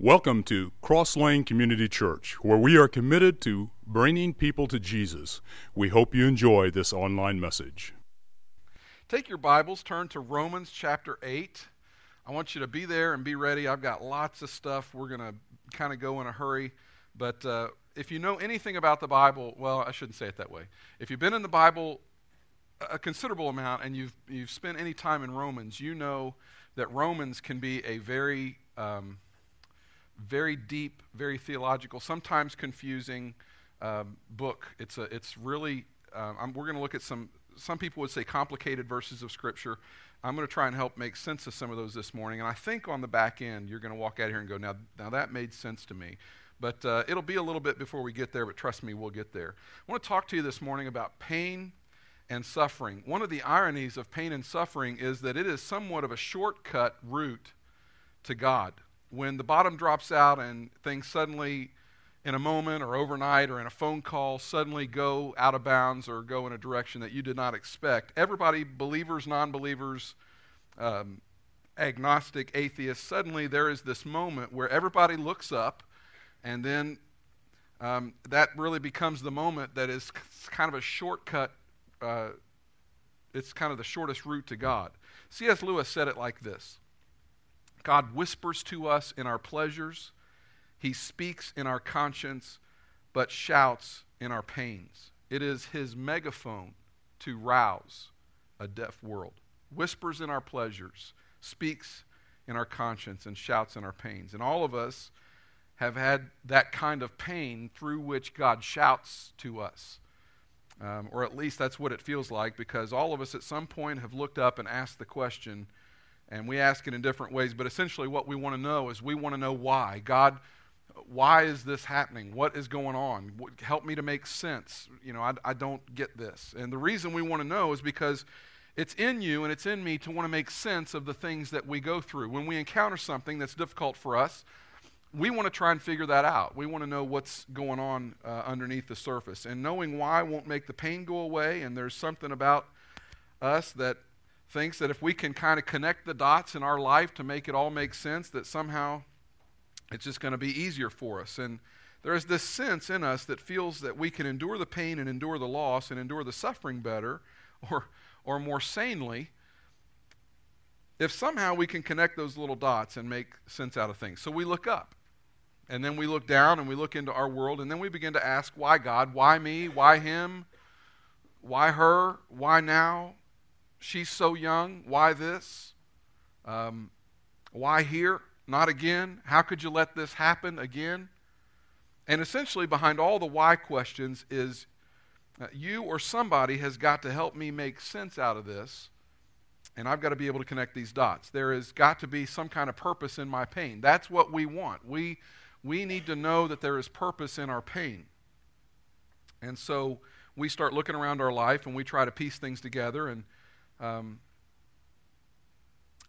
Welcome to Cross Lane Community Church, where we are committed to bringing people to Jesus. We hope you enjoy this online message. Take your Bibles, turn to Romans chapter 8. I want you to be there and be ready. I've got lots of stuff. We're going to kind of go in a hurry. But uh, if you know anything about the Bible, well, I shouldn't say it that way. If you've been in the Bible a considerable amount and you've, you've spent any time in Romans, you know that Romans can be a very um, very deep, very theological, sometimes confusing um, book. It's, a, it's really, um, we're going to look at some, some people would say complicated verses of Scripture. I'm going to try and help make sense of some of those this morning. And I think on the back end, you're going to walk out here and go, now, now that made sense to me. But uh, it'll be a little bit before we get there, but trust me, we'll get there. I want to talk to you this morning about pain and suffering. One of the ironies of pain and suffering is that it is somewhat of a shortcut route to God when the bottom drops out and things suddenly, in a moment or overnight or in a phone call, suddenly go out of bounds or go in a direction that you did not expect, everybody, believers, non believers, um, agnostic, atheists, suddenly there is this moment where everybody looks up and then um, that really becomes the moment that is kind of a shortcut. Uh, it's kind of the shortest route to God. C.S. Lewis said it like this God whispers to us in our pleasures, He speaks in our conscience, but shouts in our pains. It is His megaphone to rouse a deaf world. Whispers in our pleasures, speaks in our conscience, and shouts in our pains. And all of us have had that kind of pain through which God shouts to us. Um, or at least that's what it feels like, because all of us at some point have looked up and asked the question and we ask it in different ways, but essentially what we want to know is we want to know why. God, why is this happening? What is going on? Help me to make sense. You know, I, I don't get this. And the reason we want to know is because it's in you and it's in me to want to make sense of the things that we go through. When we encounter something that's difficult for us, we want to try and figure that out. We want to know what's going on uh, underneath the surface. And knowing why won't make the pain go away, and there's something about us that thinks that if we can kind of connect the dots in our life to make it all make sense, that somehow it's just going to be easier for us. And there is this sense in us that feels that we can endure the pain and endure the loss and endure the suffering better or, or more sanely if somehow we can connect those little dots and make sense out of things. So we look up. And then we look down and we look into our world, and then we begin to ask, why God? Why me? Why him? Why her? Why now? She's so young. Why this? Um, why here? Not again? How could you let this happen again? And essentially, behind all the why questions is uh, you or somebody has got to help me make sense out of this, and I've got to be able to connect these dots. There has got to be some kind of purpose in my pain. That's what we want. We, we need to know that there is purpose in our pain. And so we start looking around our life and we try to piece things together and um,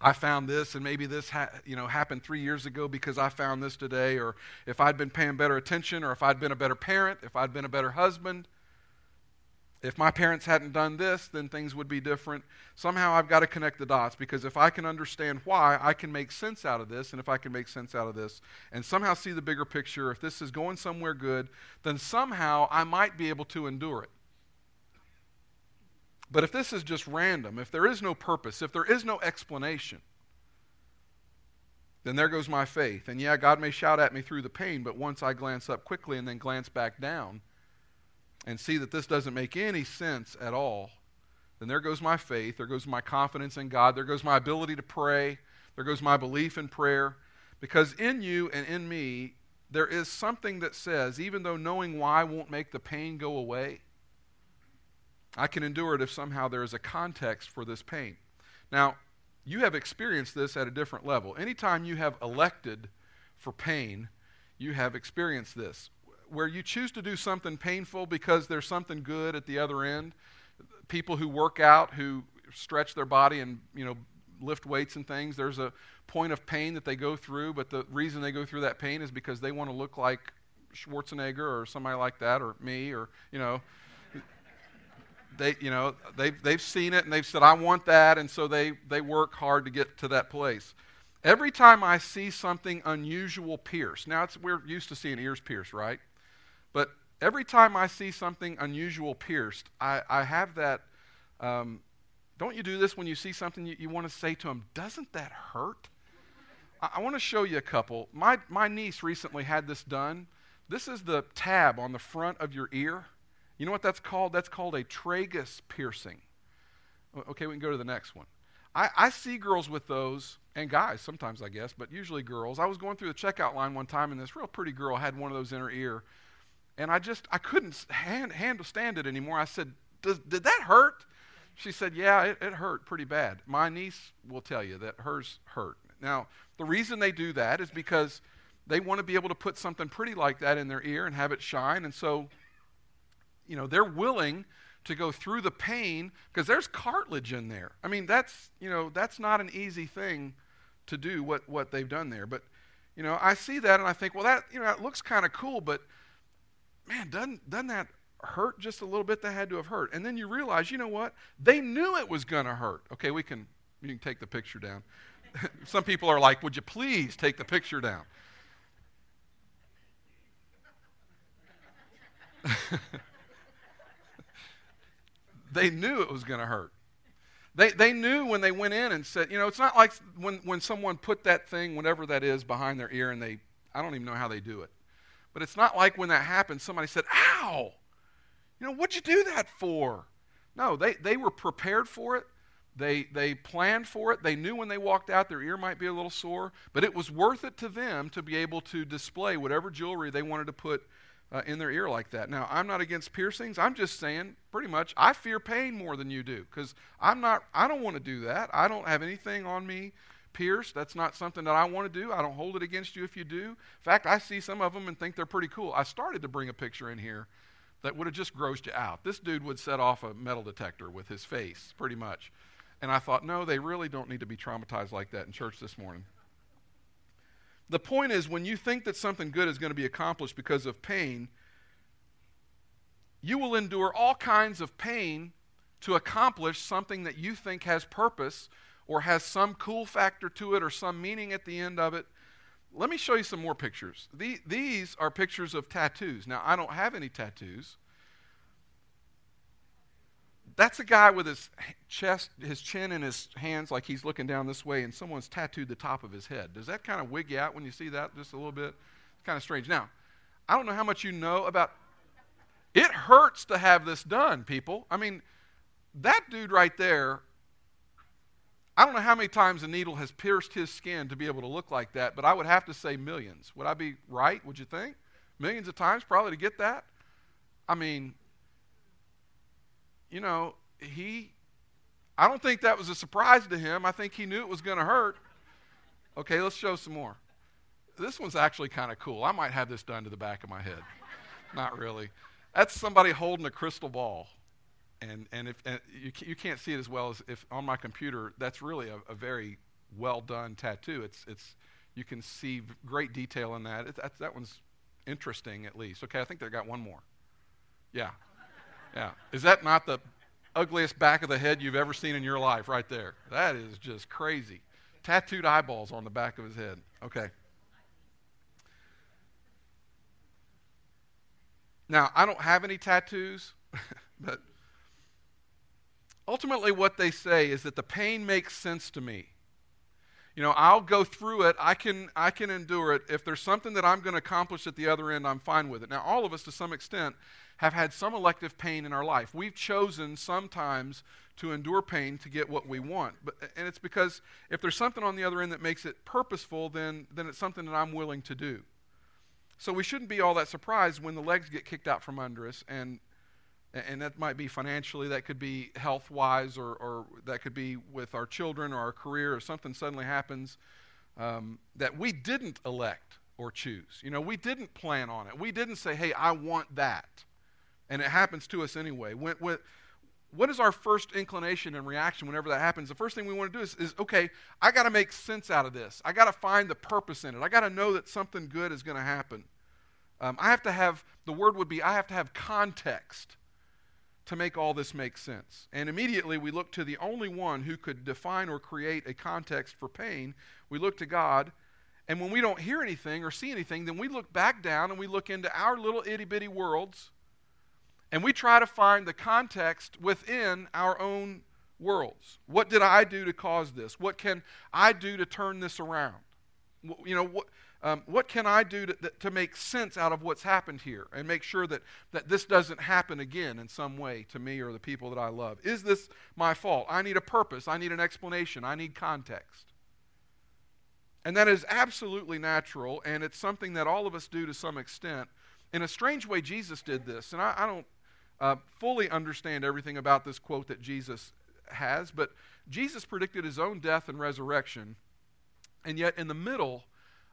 I found this, and maybe this ha- you know happened three years ago because I found this today, or if I'd been paying better attention, or if I'd been a better parent, if I'd been a better husband, if my parents hadn't done this, then things would be different. Somehow I've got to connect the dots because if I can understand why, I can make sense out of this, and if I can make sense out of this, and somehow see the bigger picture, if this is going somewhere good, then somehow I might be able to endure it. But if this is just random, if there is no purpose, if there is no explanation, then there goes my faith. And yeah, God may shout at me through the pain, but once I glance up quickly and then glance back down and see that this doesn't make any sense at all, then there goes my faith. There goes my confidence in God. There goes my ability to pray. There goes my belief in prayer. Because in you and in me, there is something that says, even though knowing why won't make the pain go away, I can endure it if somehow there is a context for this pain. Now, you have experienced this at a different level. Anytime you have elected for pain, you have experienced this. Where you choose to do something painful because there's something good at the other end. People who work out, who stretch their body and, you know, lift weights and things, there's a point of pain that they go through, but the reason they go through that pain is because they want to look like Schwarzenegger or somebody like that or me or, you know, they, you know, they've, they've seen it and they've said, I want that, and so they, they work hard to get to that place. Every time I see something unusual pierced, now we're used to seeing ears pierced, right? But every time I see something unusual pierced, I, I have that. Um, don't you do this when you see something you, you want to say to them, doesn't that hurt? I, I want to show you a couple. My, my niece recently had this done. This is the tab on the front of your ear. You know what that's called? That's called a tragus piercing. Okay, we can go to the next one. I, I see girls with those, and guys sometimes, I guess, but usually girls. I was going through the checkout line one time, and this real pretty girl had one of those in her ear, and I just I couldn't hand, handle stand it anymore. I said, "Did that hurt?" She said, "Yeah, it, it hurt pretty bad." My niece will tell you that hers hurt. Now, the reason they do that is because they want to be able to put something pretty like that in their ear and have it shine, and so, you know, they're willing to go through the pain because there's cartilage in there. I mean, that's, you know, that's not an easy thing to do what, what they've done there. But, you know, I see that and I think, well, that, you know, that looks kind of cool, but man, doesn't, doesn't that hurt just a little bit? That had to have hurt. And then you realize, you know what? They knew it was going to hurt. Okay, we can, you can take the picture down. Some people are like, would you please take the picture down? they knew it was going to hurt. They, they knew when they went in and said, you know, it's not like when, when someone put that thing, whatever that is, behind their ear and they, I don't even know how they do it. But it's not like when that happened, somebody said, ow, you know, what'd you do that for? No, they, they were prepared for it. They, they planned for it. They knew when they walked out their ear might be a little sore, but it was worth it to them to be able to display whatever jewelry they wanted to put uh, in their ear like that. Now, I'm not against piercings. I'm just saying, pretty much, I fear pain more than you do because I'm not. I don't want to do that. I don't have anything on me pierced. That's not something that I want to do. I don't hold it against you if you do. In fact, I see some of them and think they're pretty cool. I started to bring a picture in here that would have just grossed you out. This dude would set off a metal detector with his face, pretty much. And I thought, no, they really don't need to be traumatized like that in church this morning. The point is, when you think that something good is going to be accomplished because of pain, you will endure all kinds of pain to accomplish something that you think has purpose or has some cool factor to it or some meaning at the end of it. Let me show you some more pictures. these are pictures of tattoos. Now, I don't have any tattoos. That's a guy with his chest, his chin in his hands, like he's looking down this way, and someone's tattooed the top of his head. Does that kind of wig you out when you see that just a little bit? It's kind of strange. Now, I don't know how much you know about. It hurts to have this done, people. I mean, that dude right there. I don't know how many times a needle has pierced his skin to be able to look like that, but I would have to say millions. Would I be right? Would you think? Millions of times probably to get that? I mean, you know, he, I don't think that was a surprise to him. I think he knew it was going to hurt. Okay, let's show some more. This one's actually kind of cool. I might have this done to the back of my head. Not really. That's somebody holding a crystal ball. And, and, if, and you, you can't see it as well as if on my computer, that's really a, a very well done tattoo. It's, it's, you can see great detail in that. It, that. That one's interesting, at least. Okay, I think they got one more. Yeah, yeah. Is that not the ugliest back of the head you've ever seen in your life right there? That is just crazy. Tattooed eyeballs on the back of his head. Okay. Now, I don't have any tattoos, but ultimately what they say is that the pain makes sense to me. You know, I'll go through it. I can I can endure it. If there's something that I'm going to accomplish at the other end, I'm fine with it. Now, all of us to some extent have had some elective pain in our life. We've chosen sometimes to endure pain to get what we want. But, and it's because if there's something on the other end that makes it purposeful, then, then it's something that I'm willing to do. So we shouldn't be all that surprised when the legs get kicked out from under us. And, and that might be financially, that could be health wise, or, or that could be with our children or our career, or something suddenly happens um, that we didn't elect or choose. You know, we didn't plan on it. We didn't say, hey, I want that and it happens to us anyway. When, when, what is our first inclination and reaction whenever that happens? The first thing we want to do is, is okay, I got to make sense out of this. I got to find the purpose in it. I got to know that something good is going to happen. Um, I have to have, the word would be, I have to have context to make all this make sense. And immediately we look to the only one who could define or create a context for pain. We look to God. And when we don't hear anything or see anything, then we look back down and we look into our little itty bitty worlds and we try to find the context within our own worlds. What did I do to cause this? What can I do to turn this around? You know, what, um, what can I do to, to make sense out of what's happened here and make sure that, that this doesn't happen again in some way to me or the people that I love? Is this my fault? I need a purpose. I need an explanation. I need context. And that is absolutely natural, and it's something that all of us do to some extent. In a strange way, Jesus did this. And I, I don't uh, fully understand everything about this quote that Jesus has, but Jesus predicted his own death and resurrection. And yet, in the middle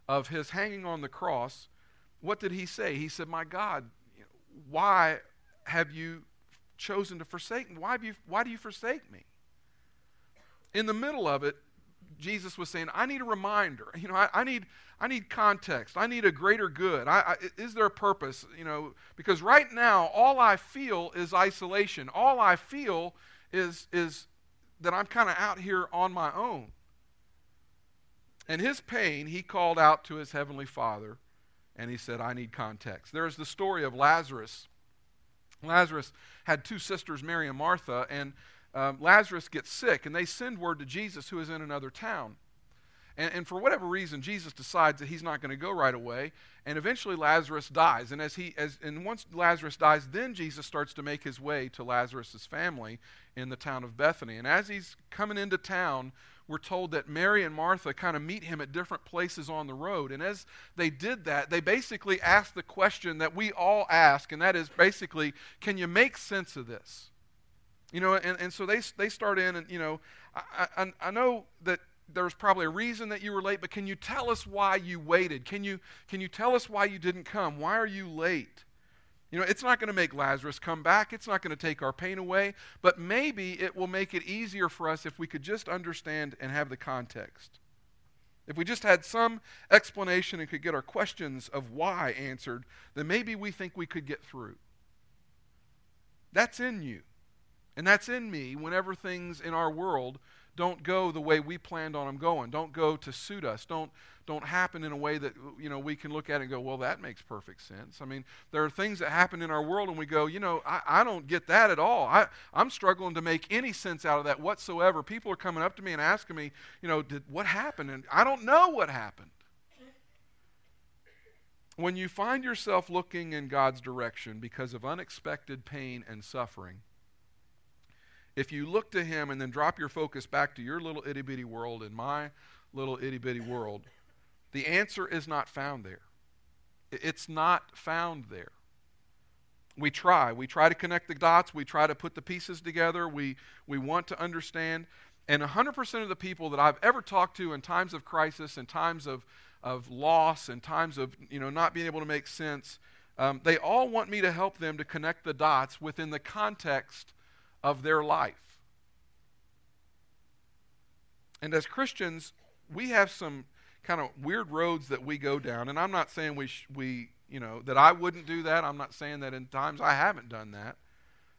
of his hanging on the cross, what did he say? He said, My God, why have you chosen to forsake me? Why, have you, why do you forsake me? In the middle of it, Jesus was saying, I need a reminder. You know, I, I need, I need context. I need a greater good. I, I, is there a purpose? You know, because right now, all I feel is isolation. All I feel is, is that I'm kind of out here on my own. And his pain, he called out to his heavenly Father and he said, I need context. There's the story of Lazarus. Lazarus had two sisters, Mary and Martha, and um, Lazarus gets sick, and they send word to Jesus, who is in another town. And, and for whatever reason, Jesus decides that he's not going to go right away, and eventually Lazarus dies. And as he, as, and once Lazarus dies, then Jesus starts to make his way to Lazarus' family in the town of Bethany. And as he's coming into town, we're told that Mary and Martha kind of meet him at different places on the road. And as they did that, they basically asked the question that we all ask, and that is basically, can you make sense of this? You know, and, and so they, they start in, and, you know, I, I, I know that there's probably a reason that you were late, but can you tell us why you waited? Can you, can you tell us why you didn't come? Why are you late? You know, it's not going to make Lazarus come back. It's not going to take our pain away, but maybe it will make it easier for us if we could just understand and have the context. If we just had some explanation and could get our questions of why answered, then maybe we think we could get through. That's in you. And that's in me whenever things in our world don't go the way we planned on them going, don't go to suit us, don't, don't happen in a way that you know we can look at it and go, well, that makes perfect sense. I mean, there are things that happen in our world and we go, you know, I, I don't get that at all. I, I'm struggling to make any sense out of that whatsoever. People are coming up to me and asking me, you know, did, what happened? And I don't know what happened. When you find yourself looking in God's direction because of unexpected pain and suffering, if you look to Him and then drop your focus back to your little itty bitty world and my little itty bitty world, the answer is not found there. It's not found there. We try. We try to connect the dots. We try to put the pieces together. We, we want to understand. And 100% of the people that I've ever talked to in times of crisis and times of, of loss and times of you know, not being able to make sense, um, they all want me to help them to connect the dots within the context of their life. And as Christians, we have some kind of weird roads that we go down. And I'm not saying we, sh- we you know, that I wouldn't do that. I'm not saying that in times I haven't done that.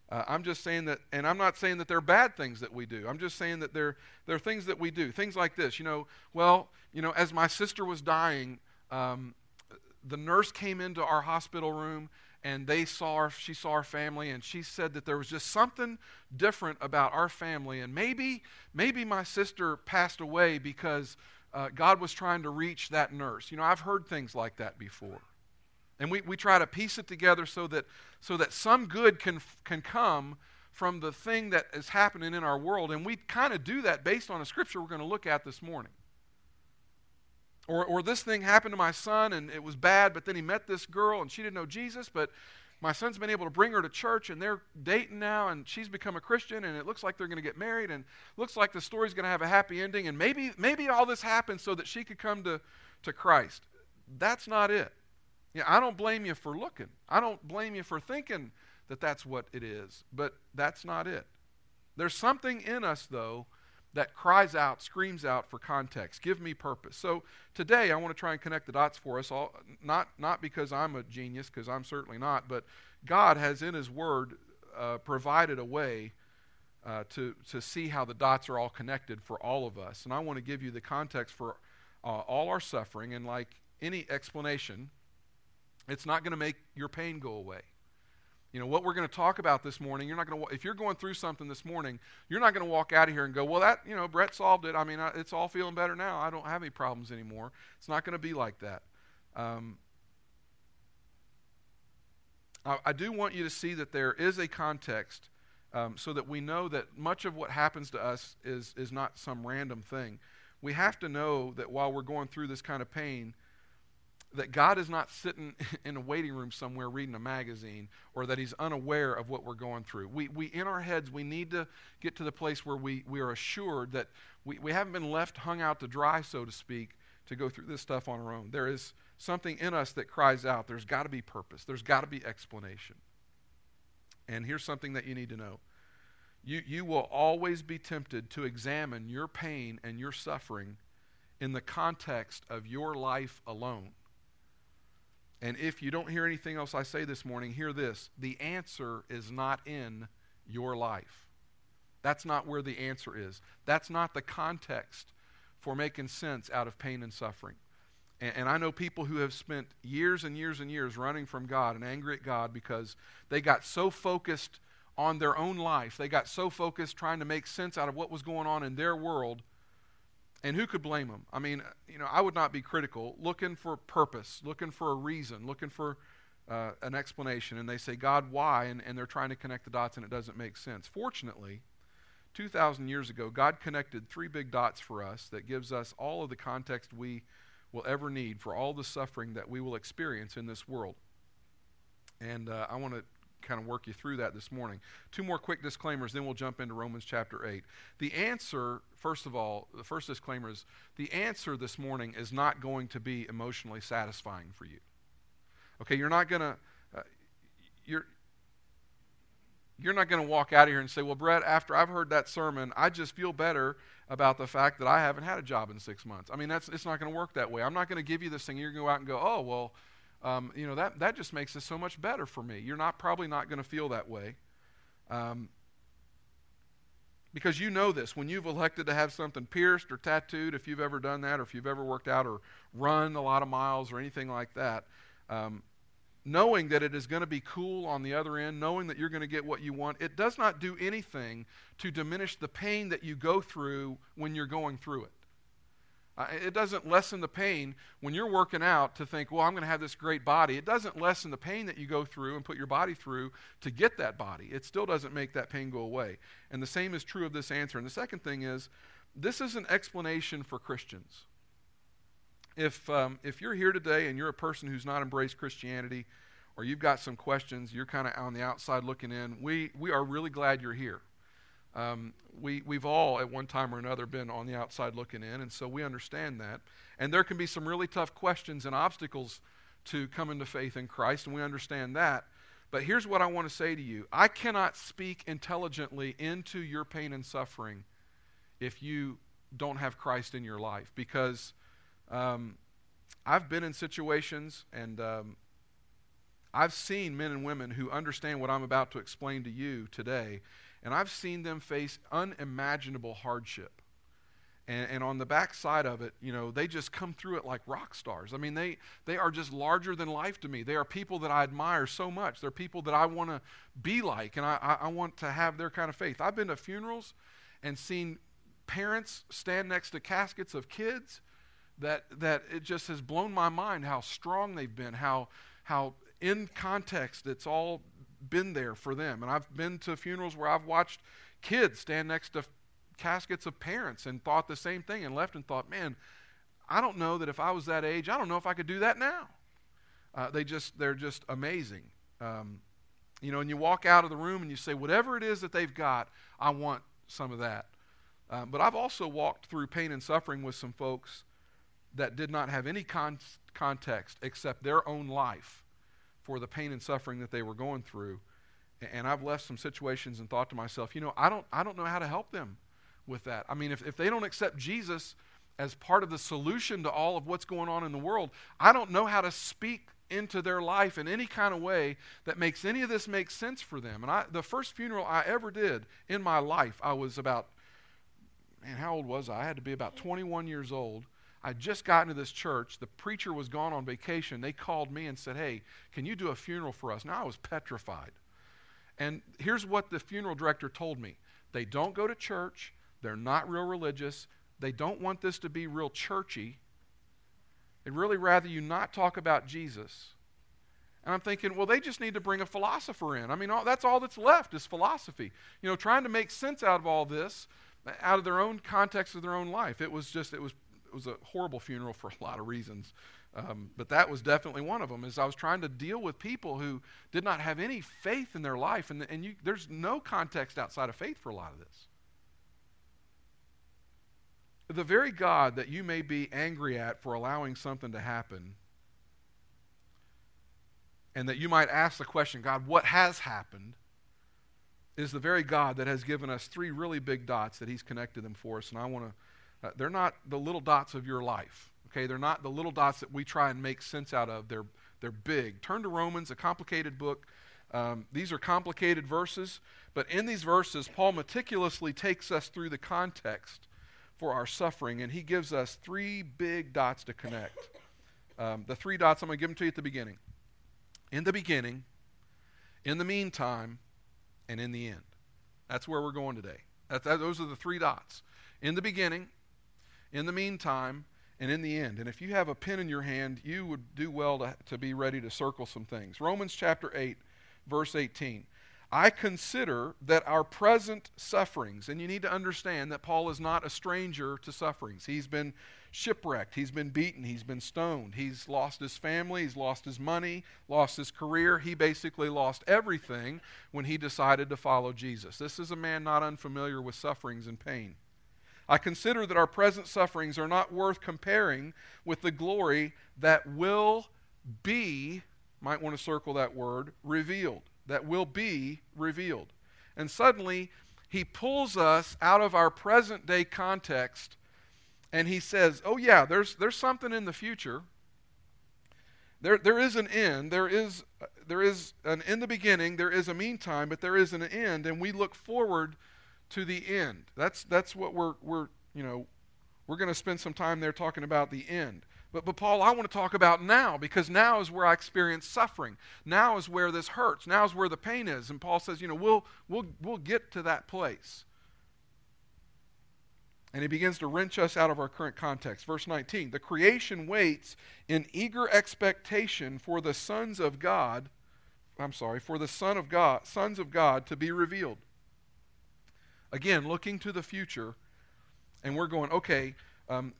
Uh, I'm just saying that, and I'm not saying that they're bad things that we do. I'm just saying that they're, they're things that we do. Things like this, you know, well, you know, as my sister was dying, um, the nurse came into our hospital room and they saw our, she saw our family and she said that there was just something different about our family. And maybe maybe my sister passed away because uh, god was trying to reach that nurse. You know i've heard things like that before. And we, we try to piece it together so that so that some good can can come from the thing that is happening in our world. And we kind of do that based on a scripture we're going to look at this morning or, or this thing happened to my son and it was bad, but then he met this girl and she didn't know Jesus, but my son's been able to bring her to church and they're dating now and she's become a Christian and it looks like they're going to get married and looks like the story's going to have a happy ending and maybe, maybe all this happened so that she could come to, to Christ. That's not it. Yeah, I don't blame you for looking. I don't blame you for thinking that that's what it is, but that's not it. There's something in us, though, that cries out, screams out for context. Give me purpose. So today I want to try and connect the dots for us all, not, not because I'm a genius, because I'm certainly not, but God has in His Word uh, provided a way uh, to, to see how the dots are all connected for all of us. And I want to give you the context for uh, all our suffering. And like any explanation, it's not going to make your pain go away. You know, what we're going to talk about this morning, you're not going to, if you're going through something this morning, you're not going to walk out of here and go, well, that, you know, Brett solved it. I mean, it's all feeling better now. I don't have any problems anymore. It's not going to be like that. Um, I, I, do want you to see that there is a context um, so that we know that much of what happens to us is, is not some random thing. We have to know that while we're going through this kind of pain, that God is not sitting in a waiting room somewhere reading a magazine or that he's unaware of what we're going through. We, we in our heads, we need to get to the place where we, we are assured that we, we haven't been left hung out to dry, so to speak, to go through this stuff on our own. There is something in us that cries out. There's got to be purpose, there's got to be explanation. And here's something that you need to know. You, you will always be tempted to examine your pain and your suffering in the context of your life alone. And if you don't hear anything else I say this morning, hear this. The answer is not in your life. That's not where the answer is. That's not the context for making sense out of pain and suffering. And, and, I know people who have spent years and years and years running from God and angry at God because they got so focused on their own life. They got so focused trying to make sense out of what was going on in their world and who could blame them? I mean, you know, I would not be critical, looking for purpose, looking for a reason, looking for uh, an explanation. And they say, God, why? And, and they're trying to connect the dots and it doesn't make sense. Fortunately, 2,000 years ago, God connected three big dots for us that gives us all of the context we will ever need for all the suffering that we will experience in this world. And uh, I want to kind of work you through that this morning. Two more quick disclaimers, then we'll jump into Romans chapter 8. The answer, first of all, the first disclaimer is the answer this morning is not going to be emotionally satisfying for you. Okay, you're not going to, uh, you're, you're not going to walk out of here and say, well, Brett, after I've heard that sermon, I just feel better about the fact that I haven't had a job in six months. I mean, that's, it's not going to work that way. I'm not going to give you this thing. You're going to go out and go, oh, well, um, you know, that, that just makes it so much better for me. You're not probably not going to feel that way. Um, because you know this. When you've elected to have something pierced or tattooed, if you've ever done that, or if you've ever worked out or run a lot of miles or anything like that, um, knowing that it is going to be cool on the other end, knowing that you're going to get what you want, it does not do anything to diminish the pain that you go through when you're going through it. Uh, it doesn't lessen the pain when you're working out to think, well, I'm going to have this great body. It doesn't lessen the pain that you go through and put your body through to get that body. It still doesn't make that pain go away. And the same is true of this answer. And the second thing is, this is an explanation for Christians. If, um, if you're here today and you're a person who's not embraced Christianity, or you've got some questions, you're kind of on the outside looking in, we, we are really glad you're here. Um, we, we've all, at one time or another, been on the outside looking in, and so we understand that. And there can be some really tough questions and obstacles to come into faith in Christ, and we understand that. But here's what I want to say to you I cannot speak intelligently into your pain and suffering if you don't have Christ in your life, because um, I've been in situations and um, I've seen men and women who understand what I'm about to explain to you today and I've seen them face unimaginable hardship. And, and, on the backside of it, you know, they just come through it like rock stars. I mean, they, they are just larger than life to me. They are people that I admire so much. They're people that I want to be like, and I, I, want to have their kind of faith. I've been to funerals and seen parents stand next to caskets of kids that, that it just has blown my mind how strong they've been, how, how in context it's all been there for them. And I've been to funerals where I've watched kids stand next to caskets of parents and thought the same thing and left and thought, man, I don't know that if I was that age, I don't know if I could do that now. Uh, they just, they're just amazing. Um, you know, and you walk out of the room and you say, whatever it is that they've got, I want some of that. Uh, but I've also walked through pain and suffering with some folks that did not have any con- context except their own life for the pain and suffering that they were going through. And I've left some situations and thought to myself, you know, I don't, I don't know how to help them with that. I mean, if, if they don't accept Jesus as part of the solution to all of what's going on in the world, I don't know how to speak into their life in any kind of way that makes any of this make sense for them. And I, the first funeral I ever did in my life, I was about, man, how old was I? I had to be about 21 years old. I just got into this church. The preacher was gone on vacation. They called me and said, Hey, can you do a funeral for us? Now I was petrified. And here's what the funeral director told me they don't go to church, they're not real religious, they don't want this to be real churchy. They'd really rather you not talk about Jesus. And I'm thinking, well, they just need to bring a philosopher in. I mean, all, that's all that's left is philosophy. You know, trying to make sense out of all this, out of their own context of their own life. It was just, it was, it was a horrible funeral for a lot of reasons. Um, but that was definitely one of them. Is I was trying to deal with people who did not have any faith in their life, and, and you, there's no context outside of faith for a lot of this the very God that you may be angry at for allowing something to happen, and that you might ask the question, God, what has happened, is the very God that has given us three really big dots that He's connected them for us. And I want to, uh, they're not the little dots of your life, okay? They're not the little dots that we try and make sense out of. They're, they're big. Turn to Romans, a complicated book. Um, these are complicated verses, but in these verses, Paul meticulously takes us through the context for our suffering, and he gives us three big dots to connect. Um, the three dots, I'm going to give them to you at the beginning. In the beginning, in the meantime, and in the end. That's where we're going today. That, that, those are the three dots. In the beginning, in the meantime, and in the end. And if you have a pen in your hand, you would do well to, to be ready to circle some things. Romans chapter 8, verse 18. I consider that our present sufferings, and you need to understand that Paul is not a stranger to sufferings. He's been shipwrecked, he's been beaten, he's been stoned, he's lost his family, he's lost his money, lost his career. He basically lost everything when he decided to follow Jesus. This is a man not unfamiliar with sufferings and pain. I consider that our present sufferings are not worth comparing with the glory that will be, might want to circle that word, revealed that will be revealed. And suddenly, he pulls us out of our present day context and he says, Oh, yeah, there's, there's something in the future. There, there is an end. There is, there is an in the beginning. There is a meantime, but there is an end, and we look forward to the end. That's, that's what we're, we're, you know, we're going to spend some time there talking about the end. But, but Paul, I want to talk about now because now is where I experience suffering. Now is where this hurts. Now is where the pain is. And Paul says, you know, we'll, we'll, we'll get to that place. And he begins to wrench us out of our current context. Verse 19 The creation waits in eager expectation for the sons of God, I'm sorry, for the Son of God, sons of God to be revealed. Again, looking to the future, and we're going, okay, um,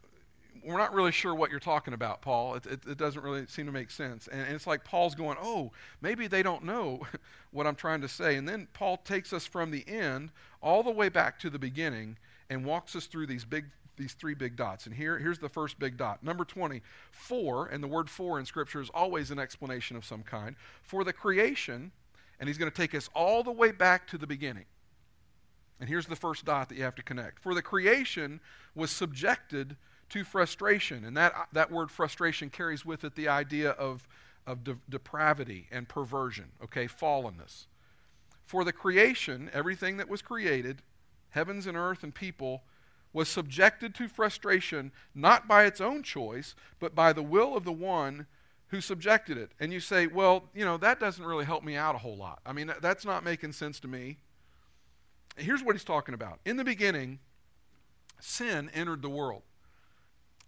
we're not really sure what you're talking about, Paul. It, it, it doesn't really seem to make sense. And, and, it's like Paul's going, oh, maybe they don't know what I'm trying to say. And then Paul takes us from the end all the way back to the beginning and walks us through these big these three big dots. And here, here's the first big dot. Number 20, for, and the word for in Scripture is always an explanation of some kind, for the creation, and he's going to take us all the way back to the beginning. And here's the first dot that you have to connect. For the creation was subjected to frustration. And that, that word frustration carries with it the idea of, of de- depravity and perversion, okay, fallenness. For the creation, everything that was created, heavens and earth and people, was subjected to frustration not by its own choice, but by the will of the one who subjected it. And you say, well, you know, that doesn't really help me out a whole lot. I mean, that's not making sense to me. Here's what he's talking about. In the beginning, sin entered the world.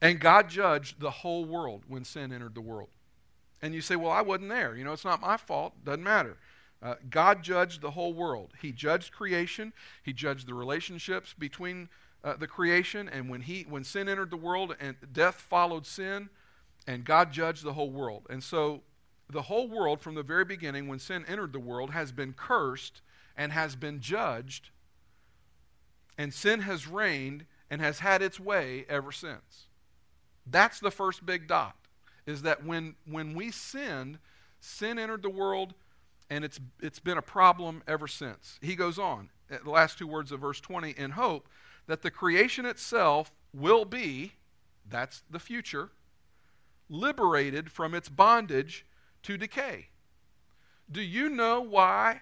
And God judged the whole world when sin entered the world. And you say, well, I wasn't there. You know, it's not my fault. Doesn't matter. Uh, God judged the whole world. He judged creation. He judged the relationships between uh, the creation. And when, he, when sin entered the world and death followed sin, and God judged the whole world. And so the whole world, from the very beginning, when sin entered the world, has been cursed and has been judged. And sin has reigned and has had its way ever since. That's the first big dot. Is that when, when we sinned, sin entered the world, and it's, it's been a problem ever since. He goes on, uh, the last two words of verse 20, in hope that the creation itself will be, that's the future, liberated from its bondage to decay. Do you know why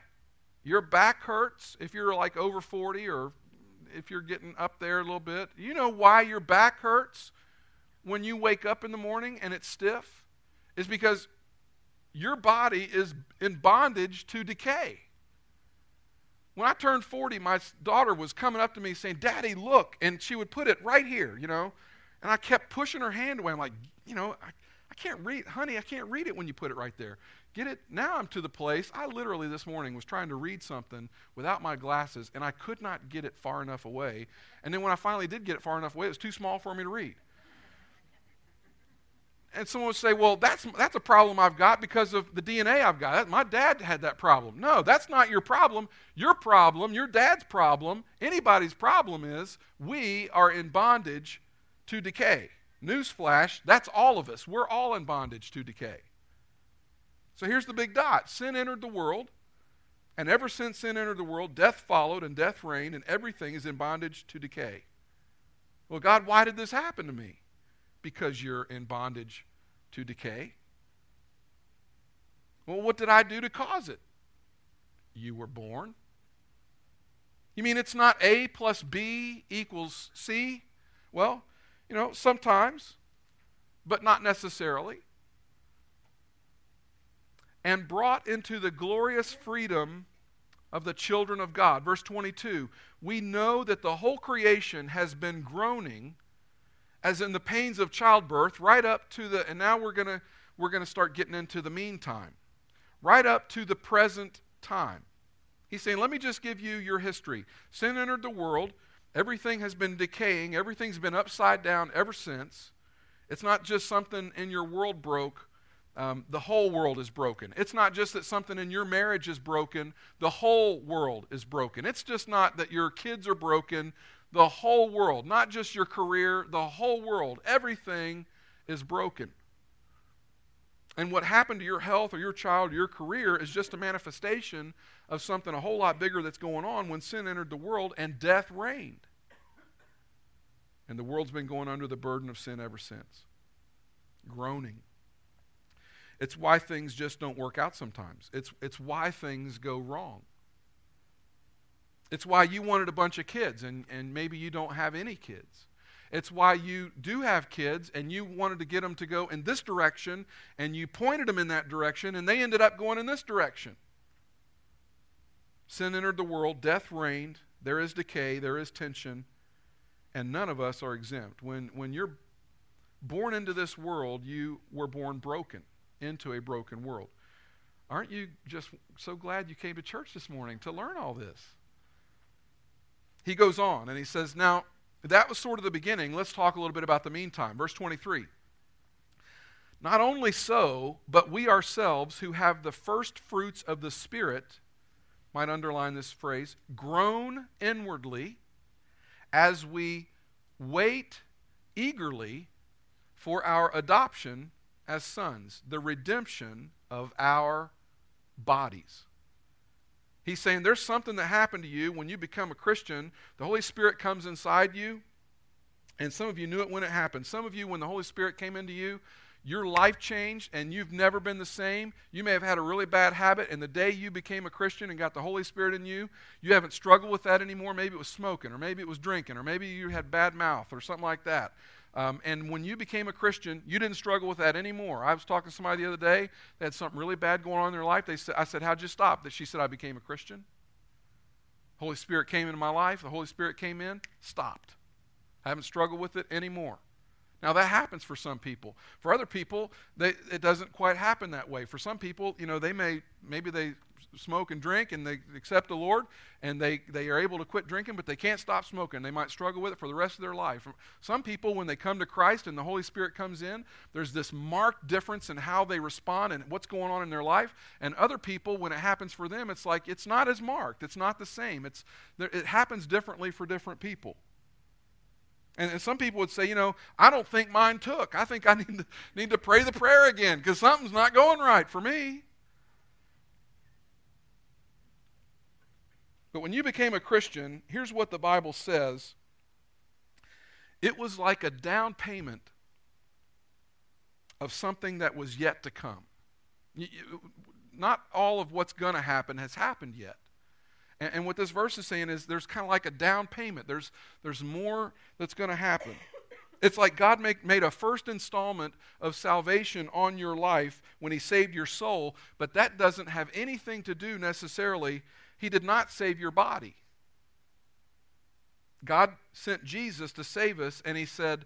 your back hurts if you're like over 40 or if you're getting up there a little bit? You know why your back hurts when you wake up in the morning and it's stiff? Is because your body is in bondage to decay. When I turned 40, my daughter was coming up to me saying, Daddy, look. And she would put it right here, you know. And I kept pushing her hand away. I'm like, you know, I, I can't read, honey, I can't read it when you put it right there. Get it? Now I'm to the place, I literally this morning was trying to read something without my glasses, and I could not get it far enough away. And then when I finally did get it far enough away, it was too small for me to read and someone would say, well, that's, that's a problem I've got because of the DNA I've got. My dad had that problem. No, that's not your problem. Your problem, your dad's problem, anybody's problem is we are in bondage to decay. Newsflash, that's all of us. We're all in bondage to decay. So here's the big dot sin entered the world, and ever since sin entered the world, death followed and death reigned, and everything is in bondage to decay. Well, God, why did this happen to me? because you're in bondage to decay. Well, what did I do to cause it? You were born. You mean it's not A plus B equals C? Well, you know, sometimes, but not necessarily. And brought into the glorious freedom of the children of God. Verse 22 We know that the whole creation has been groaning as in the pains of childbirth, right up to the, and now we're going to we're going to start getting into the meantime, right up to the present time. He's saying, let me just give you your history. Sin entered the world. Everything has been decaying. Everything's been upside down ever since. It's not just something in your world broke. Um, the whole world is broken. It's not just that something in your marriage is broken. The whole world is broken. It's just not that your kids are broken the whole world, not just your career, the whole world. Everything is broken. And what happened to your health or your child or your career is just a manifestation of something a whole lot bigger that's going on when sin entered the world and death reigned. And the world's been going under the burden of sin ever since. Groaning. It's why things just don't work out sometimes. It's, it's why things go wrong. It's why you wanted a bunch of kids and, and maybe you don't have any kids. It's why you do have kids and you wanted to get them to go in this direction and you pointed them in that direction and they ended up going in this direction. Sin entered the world, death reigned, there is decay, there is tension, and none of us are exempt. When, when you're born into this world, you were born broken into a broken world. Aren't you just so glad you came to church this morning to learn all this? he goes on and he says, Now, that was sort of the beginning. Let's talk a little bit about the meantime. Verse 23. Not only so, but we ourselves who have the first fruits of the Spirit, might underline this phrase, groan inwardly as we wait eagerly for our adoption as sons, the redemption of our bodies. He's saying there's something that happened to you when you become a Christian. The Holy Spirit comes inside you, and some of you knew it when it happened. Some of you, when the Holy Spirit came into you, your life changed and you've never been the same. You may have had a really bad habit, and the day you became a Christian and got the Holy Spirit in you, you haven't struggled with that anymore. Maybe it was smoking, or maybe it was drinking, or maybe you had bad mouth, or something like that. Um, and when you became a Christian, you didn't struggle with that anymore. I was talking to somebody the other day. They had something really bad going on in their life. They said, I said, How'd you stop? That she said, I became a Christian. Holy Spirit came into my life. The Holy Spirit came in, stopped. I haven't struggled with it anymore. Now that happens for some people. For other people, they, it doesn't quite happen that way. For some people, you know, they may maybe they smoke and drink and they accept the Lord and they, they are able to quit drinking, but they can't stop smoking. They might struggle with it for the rest of their life. Some people, when they come to Christ and the Holy Spirit comes in, there's this marked difference in how they respond and what's going on in their life. And other people, when it happens for them, it's like it's not as marked. It's not the same. It's, it happens differently for different people. And, some people would say, you know, I don't think mine took. I think I need to, need to pray the prayer again because something's not going right for me. But when you became a Christian, here's what the Bible says it was like a down payment of something that was yet to come. not all of what's going to happen has happened yet. And, and, what this verse is saying is there's kind of like a down payment. There's, there's more that's going to happen. It's like God make, made a first installment of salvation on your life when He saved your soul, but that doesn't have anything to do necessarily. He did not save your body. God sent Jesus to save us, and He said,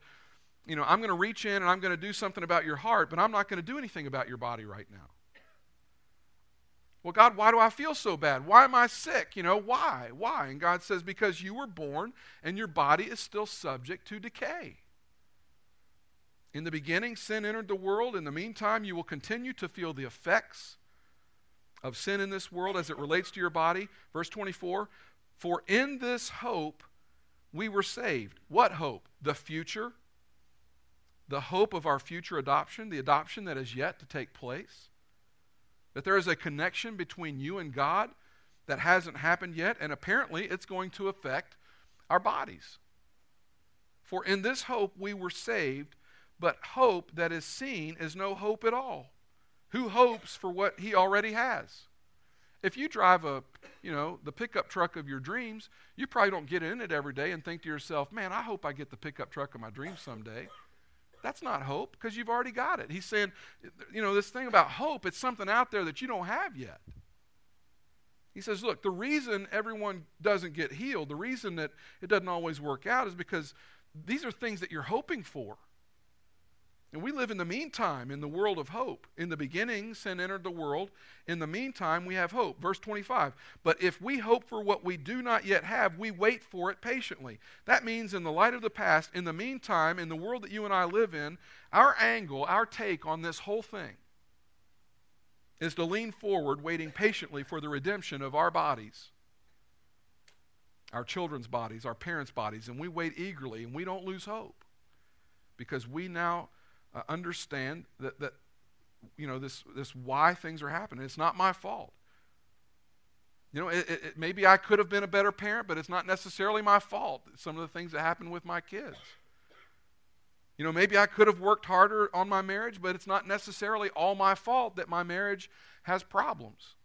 You know, I'm going to reach in and I'm going to do something about your heart, but I'm not going to do anything about your body right now. Well, God, why do I feel so bad? Why am I sick? You know, why? Why? And God says, Because you were born and your body is still subject to decay. In the beginning, sin entered the world. In the meantime, you will continue to feel the effects of sin in this world as it relates to your body. Verse 24 For in this hope we were saved. What hope? The future. The hope of our future adoption, the adoption that is yet to take place. That there is a connection between you and God that hasn't happened yet, and apparently it's going to affect our bodies. For in this hope we were saved but hope that is seen is no hope at all. Who hopes for what he already has? If you drive a, you know, the pickup truck of your dreams, you probably don't get in it every day and think to yourself, "Man, I hope I get the pickup truck of my dreams someday." That's not hope because you've already got it. He's saying, you know, this thing about hope, it's something out there that you don't have yet. He says, look, the reason everyone doesn't get healed, the reason that it doesn't always work out is because these are things that you're hoping for. And we live in the meantime in the world of hope. In the beginning, sin entered the world. In the meantime, we have hope. Verse 25. But if we hope for what we do not yet have, we wait for it patiently. That means, in the light of the past, in the meantime, in the world that you and I live in, our angle, our take on this whole thing is to lean forward, waiting patiently for the redemption of our bodies, our children's bodies, our parents' bodies. And we wait eagerly and we don't lose hope because we now uh, understand that, that you know this, this why things are happening. It's not my fault. You know it, it, maybe i could have been a better parent but it's not necessarily my fault. Some of the things that happen with my kids. You know maybe i could have worked harder on my marriage but it's not necessarily all my fault that my marriage has problems.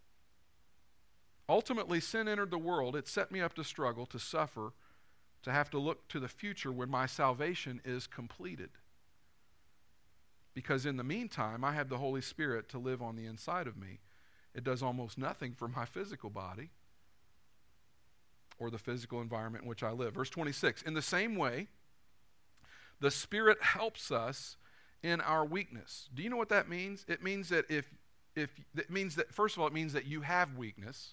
Ultimately sin entered the world. It set me up to struggle to suffer to have to look to the future when my salvation is completed because in the meantime, I have the Holy Spirit to live on the inside of me. It does almost nothing for my physical body or the physical environment in which I live. Verse 26 In the same way, the Spirit helps us in our weakness. Do you know what that means? It means that if, if it means that, first of all, it means that you have weakness.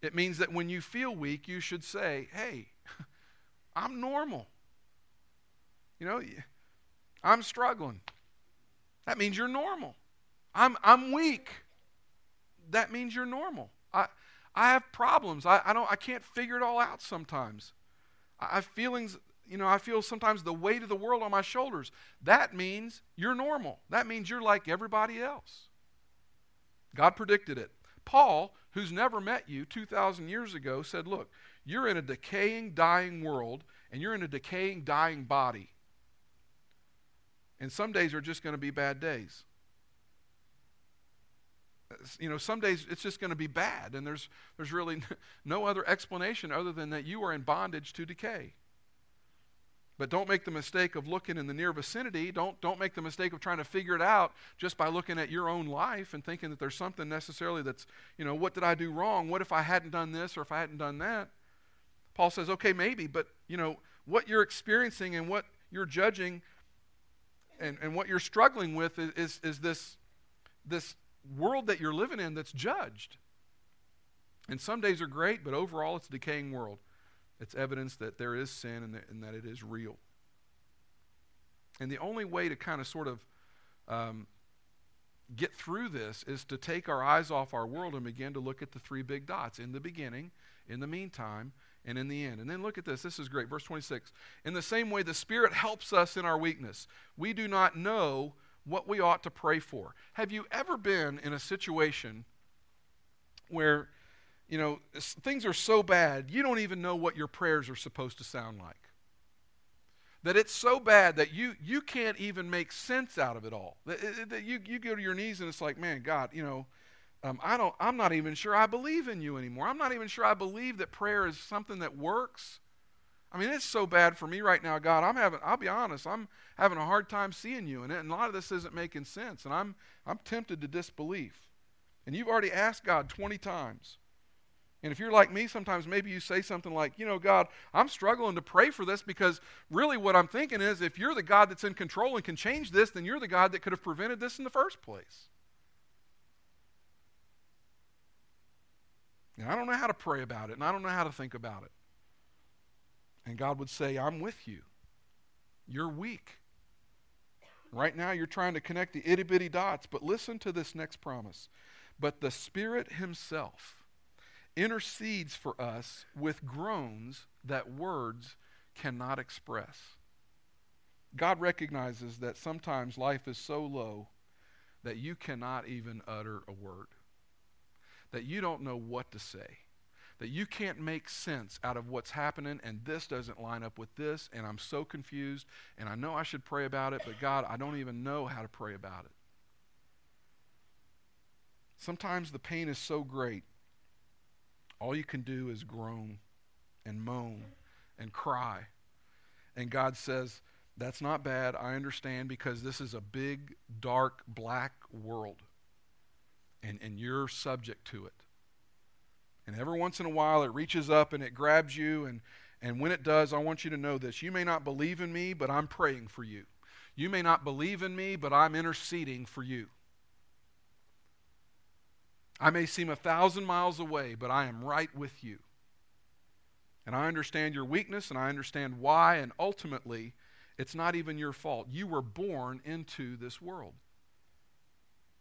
It means that when you feel weak, you should say, Hey, I'm normal. You know, I'm struggling. That means you're normal. I'm, I'm weak. That means you're normal. I, I have problems. I, I, don't, I can't figure it all out sometimes. I have feelings, you know, I feel sometimes the weight of the world on my shoulders. That means you're normal. That means you're like everybody else. God predicted it. Paul, who's never met you 2,000 years ago, said, Look, you're in a decaying, dying world, and you're in a decaying, dying body. And some days are just going to be bad days. You know, some days it's just going to be bad, and there's, there's really no other explanation other than that you are in bondage to decay. But don't make the mistake of looking in the near vicinity. Don't, don't make the mistake of trying to figure it out just by looking at your own life and thinking that there's something necessarily that's, you know, what did I do wrong? What if I hadn't done this or if I hadn't done that? Paul says, okay, maybe, but, you know, what you're experiencing and what you're judging and, and what you're struggling with is, is, is this, this world that you're living in that's judged. And some days are great, but overall it's a decaying world. It's evidence that there is sin and that, and that it is real. And the only way to kind of sort of um, get through this is to take our eyes off our world and begin to look at the three big dots in the beginning, in the meantime, and in the end. And then look at this. This is great. Verse 26. In the same way, the Spirit helps us in our weakness. We do not know what we ought to pray for. Have you ever been in a situation where, you know, things are so bad, you don't even know what your prayers are supposed to sound like? that it's so bad that you, you can't even make sense out of it all. That, that you, you go to your knees and it's like, man, God, you know, um, I don't, I'm not even sure I believe in you anymore. I'm not even sure I believe that prayer is something that works. I mean, it's so bad for me right now, God. I'm having, I'll be honest, I'm having a hard time seeing you and a lot of this isn't making sense, and I'm, I'm tempted to disbelief. And you've already asked God 20 times. And if you're like me, sometimes maybe you say something like, you know, God, I'm struggling to pray for this because really what I'm thinking is if you're the God that's in control and can change this, then you're the God that could have prevented this in the first place. And I don't know how to pray about it, and I don't know how to think about it. And God would say, I'm with you. You're weak. Right now, you're trying to connect the itty bitty dots, but listen to this next promise. But the Spirit Himself intercedes for us with groans that words cannot express. God recognizes that sometimes life is so low that you cannot even utter a word, that you don't know what to say, that you can't make sense out of what's happening, and this doesn't line up with this, and I'm so confused, and I know I should pray about it, but God, I don't even know how to pray about it. Sometimes the pain is so great all you can do is groan and moan and cry. And God says, That's not bad. I understand because this is a big, dark, black world. And, and you're subject to it. And every once in a while, it reaches up and it grabs you. And, and when it does, I want you to know this. You may not believe in me, but I'm praying for you. You may not believe in me, but I'm interceding for you. I may seem a thousand miles away, but I am right with you. And I understand your weakness and I understand why, and ultimately, it's not even your fault. You were born into this world.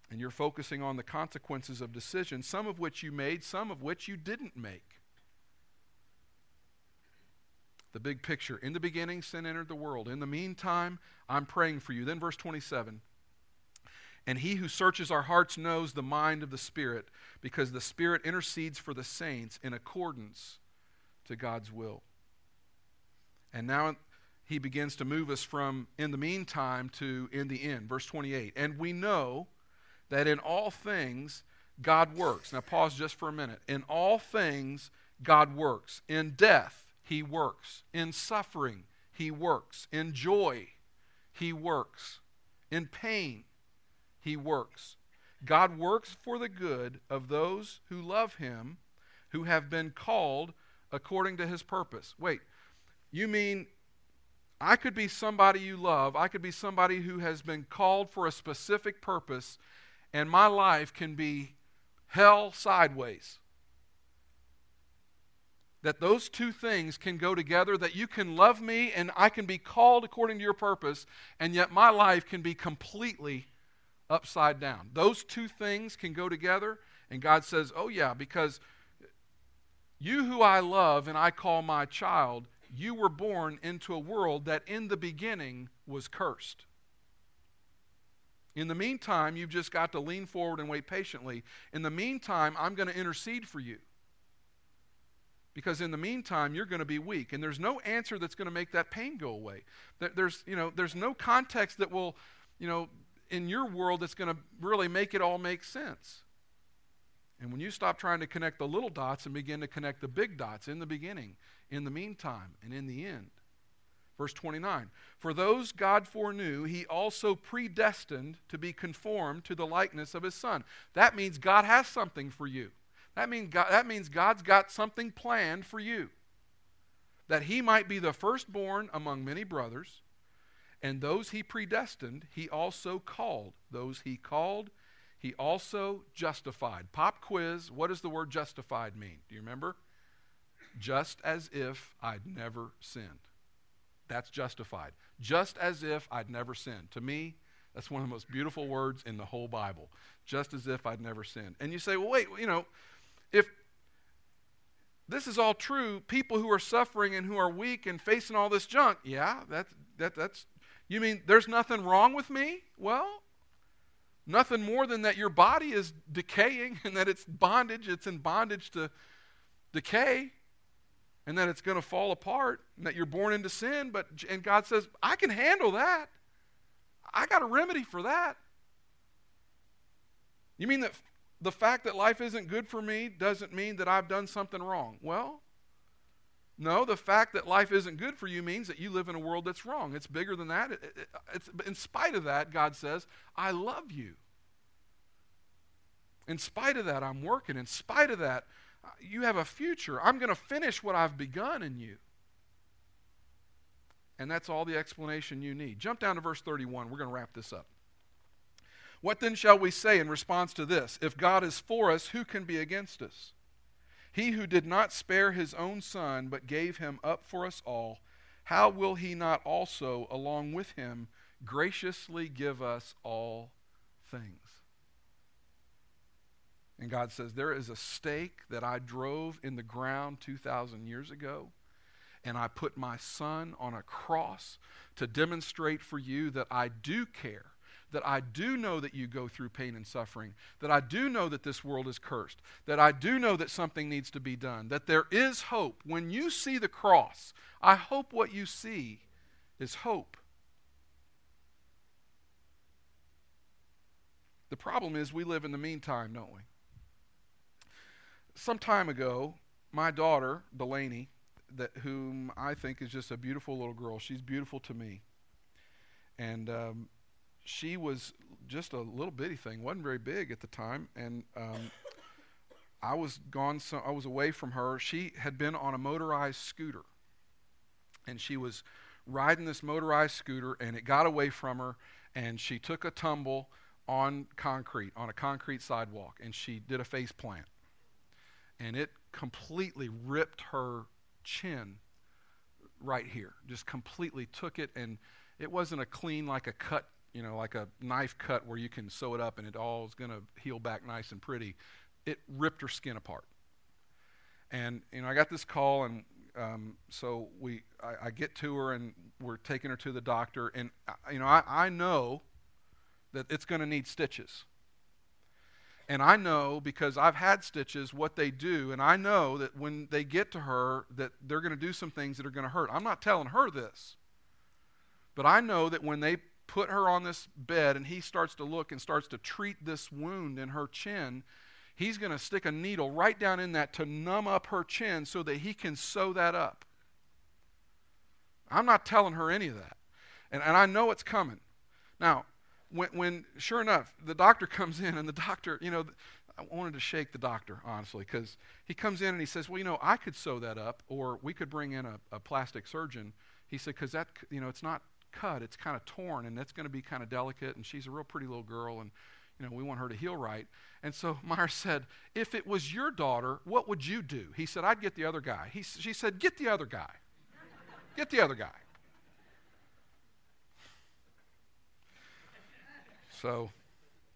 And you're focusing on the consequences of decisions, some of which you made, some of which you didn't make. The big picture. In the beginning, sin entered the world. In the meantime, I'm praying for you. Then, verse 27 and he who searches our hearts knows the mind of the Spirit, because the Spirit intercedes for the saints in accordance to God's will. And now he begins to move us from in the meantime to in the end. Verse 28. And we know that in all things God works. Now pause just for a minute. In all things God works. In death, he works. In suffering, he works. In joy, he works. In pain, he works. God works for the good of those who love him, who have been called according to his purpose. Wait, you mean I could be somebody you love, I could be somebody who has been called for a specific purpose, and my life can be hell sideways? That those two things can go together, that you can love me and I can be called according to your purpose, and yet my life can be completely upside down. Those two things can go together, and God says, Oh, yeah, because you who I love and I call my child, you were born into a world that in the beginning was cursed. In the meantime, you've just got to lean forward and wait patiently. In the meantime, I'm going to intercede for you. Because in the meantime, you're going to be weak. And there's no answer that's going to make that pain go away. There's, you know, there's no context that will, you know, in your world that's going to really make it all make sense. And when you stop trying to connect the little dots and begin to connect the big dots in the beginning, in the meantime, and in the end. Verse 29 For those God foreknew, he also predestined to be conformed to the likeness of his Son. That means God has something for you. That, mean God, that means God's got something planned for you. That he might be the firstborn among many brothers. And those he predestined, he also called. Those he called, he also justified. Pop quiz what does the word justified mean? Do you remember? Just as if I'd never sinned. That's justified. Just as if I'd never sinned. To me, that's one of the most beautiful words in the whole Bible. Just as if I'd never sinned. And you say, well, wait, you know, if this is all true, people who are suffering and who are weak and facing all this junk, yeah, that, that, that's you mean there's nothing wrong with me? Well, nothing more than that your body is decaying and that it's bondage, it's in bondage to decay. And that it's going to fall apart and that you're born into sin, but and God says, "I can handle that. I got a remedy for that." You mean that the fact that life isn't good for me doesn't mean that I've done something wrong? Well, no, the fact that life isn't good for you means that you live in a world that's wrong. It's bigger than that. It, it, it's, in spite of that, God says, I love you. In spite of that, I'm working. In spite of that, you have a future. I'm going to finish what I've begun in you. And that's all the explanation you need. Jump down to verse 31. We're going to wrap this up. What then shall we say in response to this? If God is for us, who can be against us? He who did not spare his own son, but gave him up for us all, how will he not also, along with him, graciously give us all things? And God says, There is a stake that I drove in the ground 2,000 years ago, and I put my son on a cross to demonstrate for you that I do care that I do know that you go through pain and suffering, that I do know that this world is cursed, that I do know that something needs to be done, that there is hope. When you see the cross, I hope what you see is hope. The problem is we live in the meantime, don't we? Some time ago, my daughter, Delaney, that whom I think is just a beautiful little girl, she's beautiful to me. And um, she was just a little bitty thing, wasn't very big at the time, and um, I was gone. So I was away from her. She had been on a motorized scooter, and she was riding this motorized scooter, and it got away from her, and she took a tumble on concrete, on a concrete sidewalk, and she did a face plant, and it completely ripped her chin right here, just completely took it, and it wasn't a clean like a cut you know, like a knife cut where you can sew it up and it all is going to heal back nice and pretty. It ripped her skin apart. And, you know, I got this call, and um, so we, I, I, get to her, and we're taking her to the doctor. And, uh, you know, I, I know that it's going to need stitches. And I know because I've had stitches what they do, and I know that when they get to her, that they're going to do some things that are going to hurt. I'm not telling her this, but I know that when they put her on this bed and he starts to look and starts to treat this wound in her chin, he's going to stick a needle right down in that to numb up her chin so that he can sew that up. I'm not telling her any of that. And, and I know it's coming. Now, when, when sure enough, the doctor comes in and the doctor, you know, I wanted to shake the doctor, honestly, because he comes in and he says, Well, you know, I could sew that up, or we could bring in a, a plastic surgeon. He said, Because that, you know, it's not cut. It's kind of torn, and that's going to be kind of delicate. And she's a real pretty little girl, and you know we want her to heal right. And so Myers said, "If it was your daughter, what would you do?" He said, "I'd get the other guy." He, she said, "Get the other guy. Get the other guy." So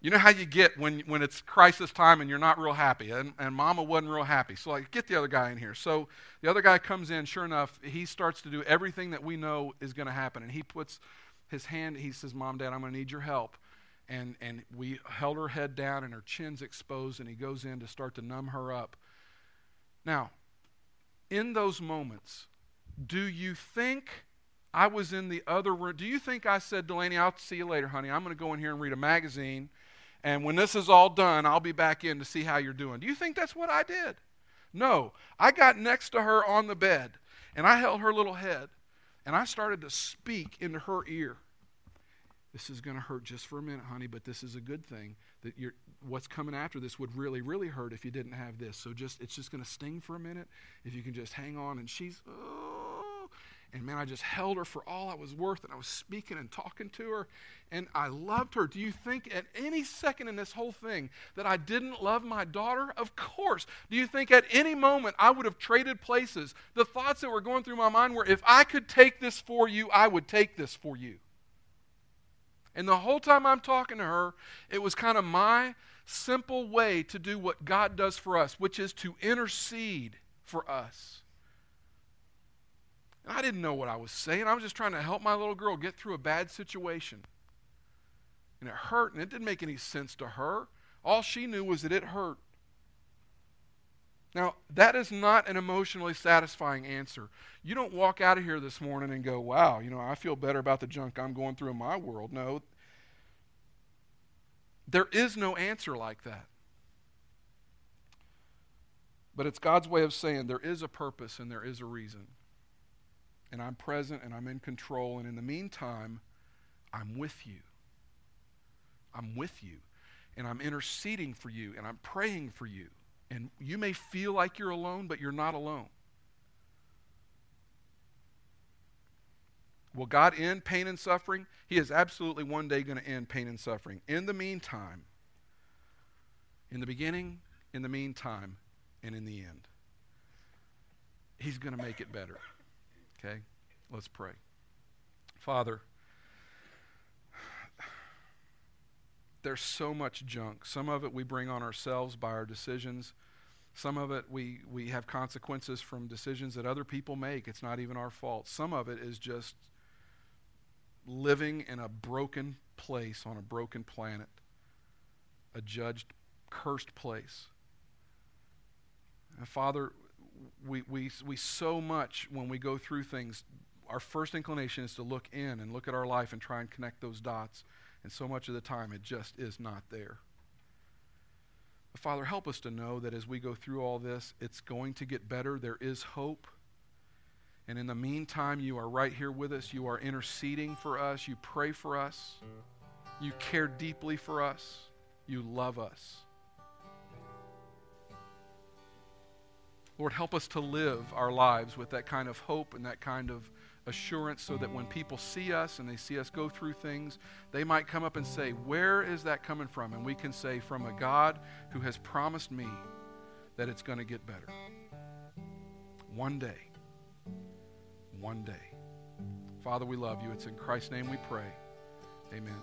you know how you get when, when it's crisis time and you're not real happy, and, and mama wasn't real happy. So, like, get the other guy in here. So, the other guy comes in, sure enough, he starts to do everything that we know is going to happen. And he puts his hand, he says, Mom, Dad, I'm going to need your help. And, and we held her head down, and her chin's exposed, and he goes in to start to numb her up. Now, in those moments, do you think I was in the other room? Do you think I said, Delaney, I'll see you later, honey. I'm going to go in here and read a magazine and when this is all done, I'll be back in to see how you're doing. Do you think that's what I did? No. I got next to her on the bed, and I held her little head, and I started to speak into her ear. This is going to hurt just for a minute, honey, but this is a good thing. That you're, what's coming after this would really, really hurt if you didn't have this. So just it's just going to sting for a minute. If you can just hang on, and she's. Oh, and man, I just held her for all I was worth, and I was speaking and talking to her, and I loved her. Do you think at any second in this whole thing that I didn't love my daughter? Of course. Do you think at any moment I would have traded places? The thoughts that were going through my mind were if I could take this for you, I would take this for you. And the whole time I'm talking to her, it was kind of my simple way to do what God does for us, which is to intercede for us. And I didn't know what I was saying. I was just trying to help my little girl get through a bad situation. And it hurt, and it didn't make any sense to her. All she knew was that it hurt. Now, that is not an emotionally satisfying answer. You don't walk out of here this morning and go, wow, you know, I feel better about the junk I'm going through in my world. No, there is no answer like that. But it's God's way of saying there is a purpose and there is a reason. And I'm present and I'm in control. And in the meantime, I'm with you. I'm with you. And I'm interceding for you and I'm praying for you. And you may feel like you're alone, but you're not alone. Will God end pain and suffering? He is absolutely one day going to end pain and suffering. In the meantime, in the beginning, in the meantime, and in the end, He's going to make it better. Okay? Let's pray. Father, there's so much junk. Some of it we bring on ourselves by our decisions. Some of it we, we have consequences from decisions that other people make. It's not even our fault. Some of it is just living in a broken place on a broken planet, a judged, cursed place. And Father, we, we, we so much, when we go through things, our first inclination is to look in and look at our life and try and connect those dots. And so much of the time, it just is not there. But Father, help us to know that as we go through all this, it's going to get better. There is hope. And in the meantime, you are right here with us. You are interceding for us. You pray for us. You care deeply for us. You love us. Lord, help us to live our lives with that kind of hope and that kind of assurance so that when people see us and they see us go through things, they might come up and say, Where is that coming from? And we can say, From a God who has promised me that it's going to get better. One day. One day. Father, we love you. It's in Christ's name we pray. Amen.